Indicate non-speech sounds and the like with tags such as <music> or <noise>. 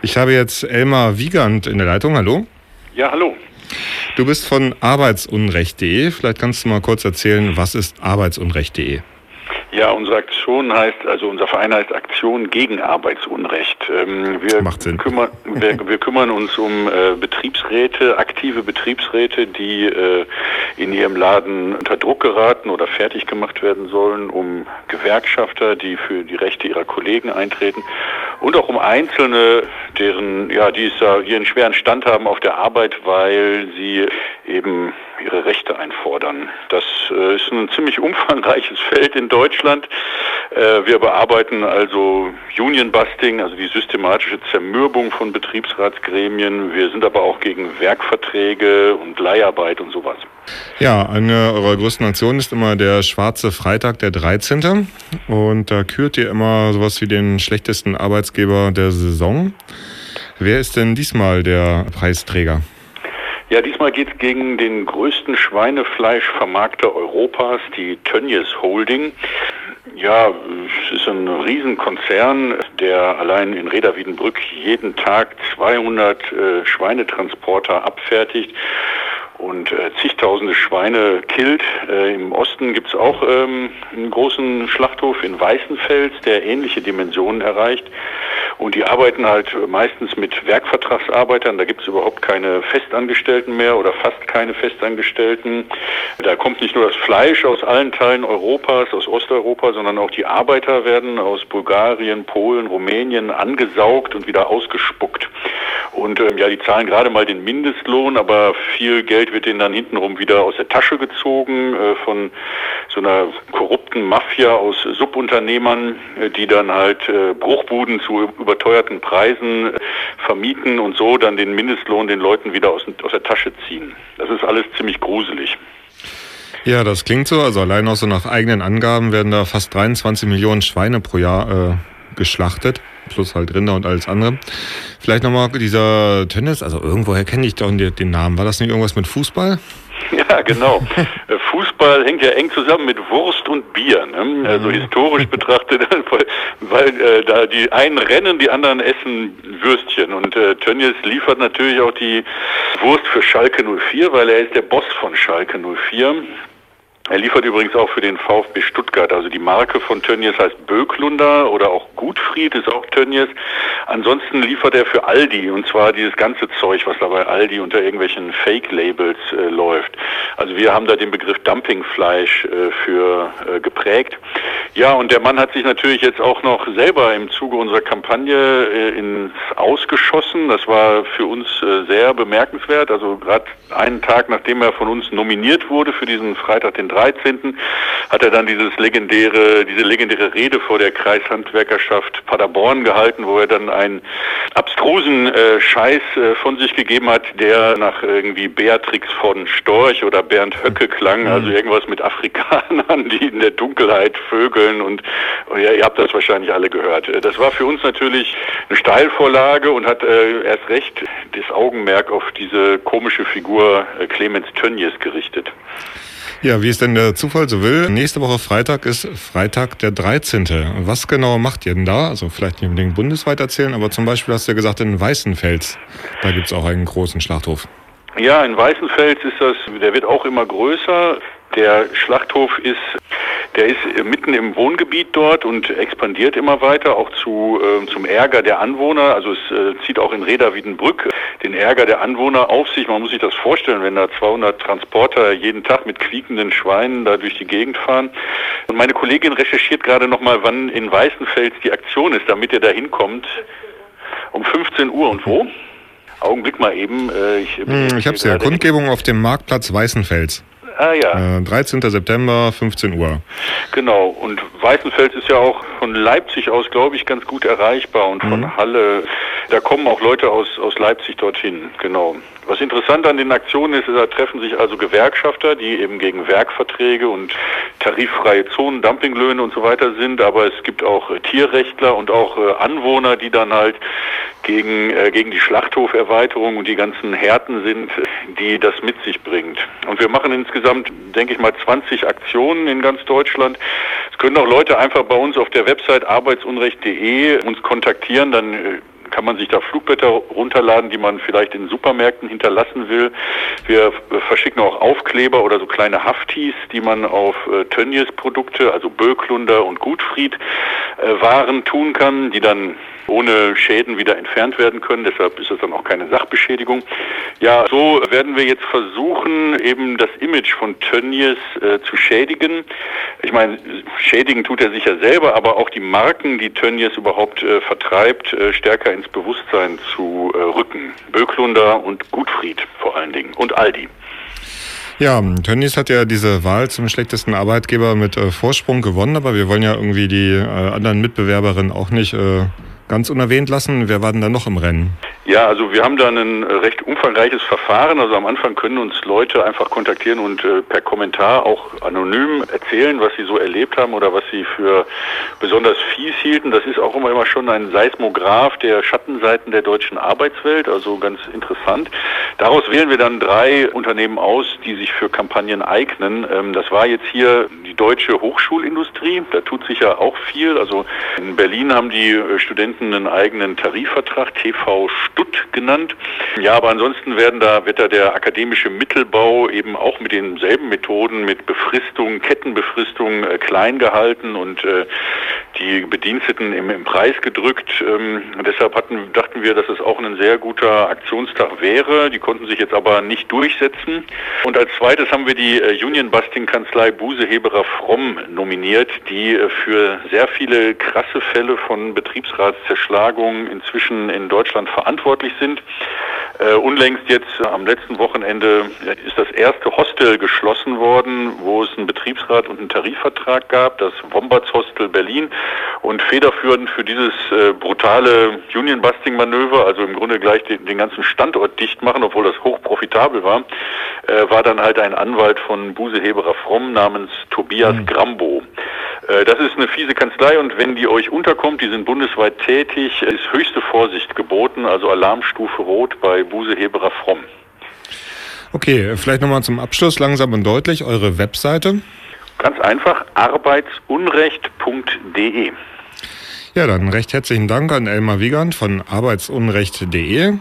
Ich habe jetzt Elmar Wiegand in der Leitung. Hallo. Ja, hallo. Du bist von arbeitsunrecht.de. Vielleicht kannst du mal kurz erzählen, was ist arbeitsunrecht.de? Ja, unsere Aktion heißt, also unser Verein heißt Aktion gegen Arbeitsunrecht. Ähm, wir, Macht Sinn. Kümmern, wir, <laughs> wir, kümmern uns um äh, Betriebsräte, aktive Betriebsräte, die äh, in ihrem Laden unter Druck geraten oder fertig gemacht werden sollen, um Gewerkschafter, die für die Rechte ihrer Kollegen eintreten und auch um Einzelne, deren, ja, die es da hier einen schweren Stand haben auf der Arbeit, weil sie eben ihre Rechte einfordern. Das äh, ist ein ziemlich umfangreiches <laughs> Feld in Deutschland. Äh, wir bearbeiten also Union-Busting, also die systematische Zermürbung von Betriebsratsgremien. Wir sind aber auch gegen Werkverträge und Leiharbeit und sowas. Ja, eine eurer größten Aktionen ist immer der Schwarze Freitag, der 13. Und da kürt ihr immer sowas wie den schlechtesten Arbeitsgeber der Saison. Wer ist denn diesmal der Preisträger? Ja, diesmal geht es gegen den größten Schweinefleischvermarkter Europas, die Tönnies Holding. Ja, es ist ein Riesenkonzern, der allein in Reda Wiedenbrück jeden Tag 200 äh, Schweinetransporter abfertigt und äh, zigtausende Schweine killt. Äh, Im Osten gibt es auch ähm, einen großen Schlachthof in Weißenfels, der ähnliche Dimensionen erreicht. Und die arbeiten halt meistens mit Werkvertragsarbeitern. Da gibt es überhaupt keine Festangestellten mehr oder fast keine Festangestellten. Da kommt nicht nur das Fleisch aus allen Teilen Europas, aus Osteuropa, sondern auch die Arbeiter werden aus Bulgarien, Polen, Rumänien angesaugt und wieder ausgespuckt. Und ähm, ja, die zahlen gerade mal den Mindestlohn, aber viel Geld wird denen dann hintenrum wieder aus der Tasche gezogen äh, von so einer korrupten Mafia aus Subunternehmern, äh, die dann halt äh, Bruchbuden zu überteuerten Preisen äh, vermieten und so dann den Mindestlohn den Leuten wieder aus, aus der Tasche ziehen. Das ist alles ziemlich gruselig. Ja, das klingt so. Also allein auch so nach eigenen Angaben werden da fast 23 Millionen Schweine pro Jahr äh, geschlachtet, plus halt Rinder und alles andere. Vielleicht nochmal dieser Tennis, also irgendwoher kenne ich doch den Namen. War das nicht irgendwas mit Fußball? <laughs> Ja, genau. Fußball hängt ja eng zusammen mit Wurst und Bier. Ne? Also historisch <laughs> betrachtet, <laughs> weil, weil äh, da die einen rennen, die anderen essen Würstchen. Und äh, Tönnies liefert natürlich auch die Wurst für Schalke 04, weil er ist der Boss von Schalke 04. Er liefert übrigens auch für den VfB Stuttgart. Also die Marke von Tönnies heißt Böklunder oder auch Gutfried ist auch Tönnies. Ansonsten liefert er für Aldi und zwar dieses ganze Zeug, was da bei Aldi unter irgendwelchen Fake-Labels äh, läuft. Also wir haben da den Begriff Dumpingfleisch äh, für äh, geprägt. Ja, und der Mann hat sich natürlich jetzt auch noch selber im Zuge unserer Kampagne äh, ins Ausgeschossen. Das war für uns äh, sehr bemerkenswert. Also gerade einen Tag, nachdem er von uns nominiert wurde für diesen Freitag den 13. hat er dann dieses legendäre, diese legendäre Rede vor der Kreishandwerkerschaft Paderborn gehalten, wo er dann einen abstrusen äh, Scheiß äh, von sich gegeben hat, der nach irgendwie Beatrix von Storch oder Bernd Höcke klang, mhm. also irgendwas mit Afrikanern, die in der Dunkelheit vögeln und oh ja, ihr habt das wahrscheinlich alle gehört. Das war für uns natürlich eine Steilvorlage und hat äh, erst recht das Augenmerk auf diese komische Figur äh, Clemens Tönnies gerichtet. Ja, wie es denn der Zufall so will, nächste Woche Freitag ist Freitag der 13. Was genau macht ihr denn da? Also vielleicht nicht unbedingt bundesweit erzählen, aber zum Beispiel hast du ja gesagt, in Weißenfels, da gibt es auch einen großen Schlachthof. Ja, in Weißenfels ist das, der wird auch immer größer. Der Schlachthof ist der ist mitten im Wohngebiet dort und expandiert immer weiter, auch zu, äh, zum Ärger der Anwohner. Also es äh, zieht auch in Reda Wiedenbrück den Ärger der Anwohner auf sich. Man muss sich das vorstellen, wenn da 200 Transporter jeden Tag mit quiekenden Schweinen da durch die Gegend fahren. Und meine Kollegin recherchiert gerade nochmal, wann in Weißenfels die Aktion ist, damit ihr da hinkommt. Um 15 Uhr und wo? Augenblick mal eben. Äh, ich hm, ich habe es ja. Kundgebung auf dem Marktplatz Weißenfels. Ah ja. Äh, 13. September, 15 Uhr. Genau. Und Weißenfels ist ja auch von Leipzig aus, glaube ich, ganz gut erreichbar und von mhm. Halle. Da kommen auch Leute aus, aus Leipzig dorthin. Genau. Was interessant an den Aktionen ist, ist, da treffen sich also Gewerkschafter, die eben gegen Werkverträge und tariffreie Zonen, Dumpinglöhne und so weiter sind, aber es gibt auch äh, Tierrechtler und auch äh, Anwohner, die dann halt gegen, äh, gegen die Schlachthoferweiterung und die ganzen Härten sind, die das mit sich bringt. Und wir machen insgesamt, denke ich mal, 20 Aktionen in ganz Deutschland. Es können auch Leute einfach bei uns auf der Website arbeitsunrecht.de uns kontaktieren, dann kann man sich da Flugblätter runterladen, die man vielleicht in Supermärkten hinterlassen will. Wir verschicken auch Aufkleber oder so kleine Haftis, die man auf äh, Tönnies Produkte, also Böklunder und Gutfried äh, Waren tun kann, die dann ohne Schäden wieder entfernt werden können. Deshalb ist es dann auch keine Sachbeschädigung. Ja, so werden wir jetzt versuchen, eben das Image von Tönnies äh, zu schädigen. Ich meine, schädigen tut er sich ja selber, aber auch die Marken, die Tönnies überhaupt äh, vertreibt, äh, stärker ins Bewusstsein zu äh, rücken. Böklunder und Gutfried vor allen Dingen und Aldi. Ja, Tönnies hat ja diese Wahl zum schlechtesten Arbeitgeber mit äh, Vorsprung gewonnen, aber wir wollen ja irgendwie die äh, anderen Mitbewerberinnen auch nicht äh, ganz unerwähnt lassen. Wer war denn da noch im Rennen? Ja, also wir haben da ein äh, recht umfangreiches Verfahren. Also am Anfang können uns Leute einfach kontaktieren und äh, per Kommentar auch anonym erzählen, was sie so erlebt haben oder was sie für besonders fies hielten. Das ist auch immer, immer schon ein Seismograph der Schattenseiten der deutschen Arbeitswelt, also ganz interessant. Daraus wählen wir dann drei Unternehmen aus, die sich für Kampagnen eignen. Ähm, das war jetzt hier deutsche Hochschulindustrie. Da tut sich ja auch viel. Also in Berlin haben die äh, Studenten einen eigenen Tarifvertrag, TV Stutt genannt. Ja, aber ansonsten werden da, wird da der akademische Mittelbau eben auch mit denselben Methoden, mit Befristung, Kettenbefristung äh, klein gehalten und äh, die Bediensteten im, im Preis gedrückt. Ähm, deshalb hatten, dachten wir, dass es auch ein sehr guter Aktionstag wäre. Die konnten sich jetzt aber nicht durchsetzen. Und als zweites haben wir die äh, Union-Busting-Kanzlei Buseheberer Fromm nominiert, die äh, für sehr viele krasse Fälle von Betriebsratszerschlagung inzwischen in Deutschland verantwortlich sind. Äh, unlängst jetzt äh, am letzten Wochenende ist das erste Hostel geschlossen worden, wo es einen Betriebsrat und einen Tarifvertrag gab, das Wombats Hostel Berlin. Und federführend für dieses äh, brutale Union-Busting-Manöver, also im Grunde gleich den, den, ganzen Standort dicht machen, obwohl das hochprofitabel war, äh, war dann halt ein Anwalt von Buseheberer Fromm namens Tobias mhm. Grambo. Äh, das ist eine fiese Kanzlei und wenn die euch unterkommt, die sind bundesweit tätig, ist höchste Vorsicht geboten, also Alarmstufe Rot bei Buseheberer Fromm. Okay, vielleicht nochmal zum Abschluss langsam und deutlich eure Webseite. Ganz einfach, arbeitsunrecht.de. Ja, dann recht herzlichen Dank an Elmar Wiegand von arbeitsunrecht.de.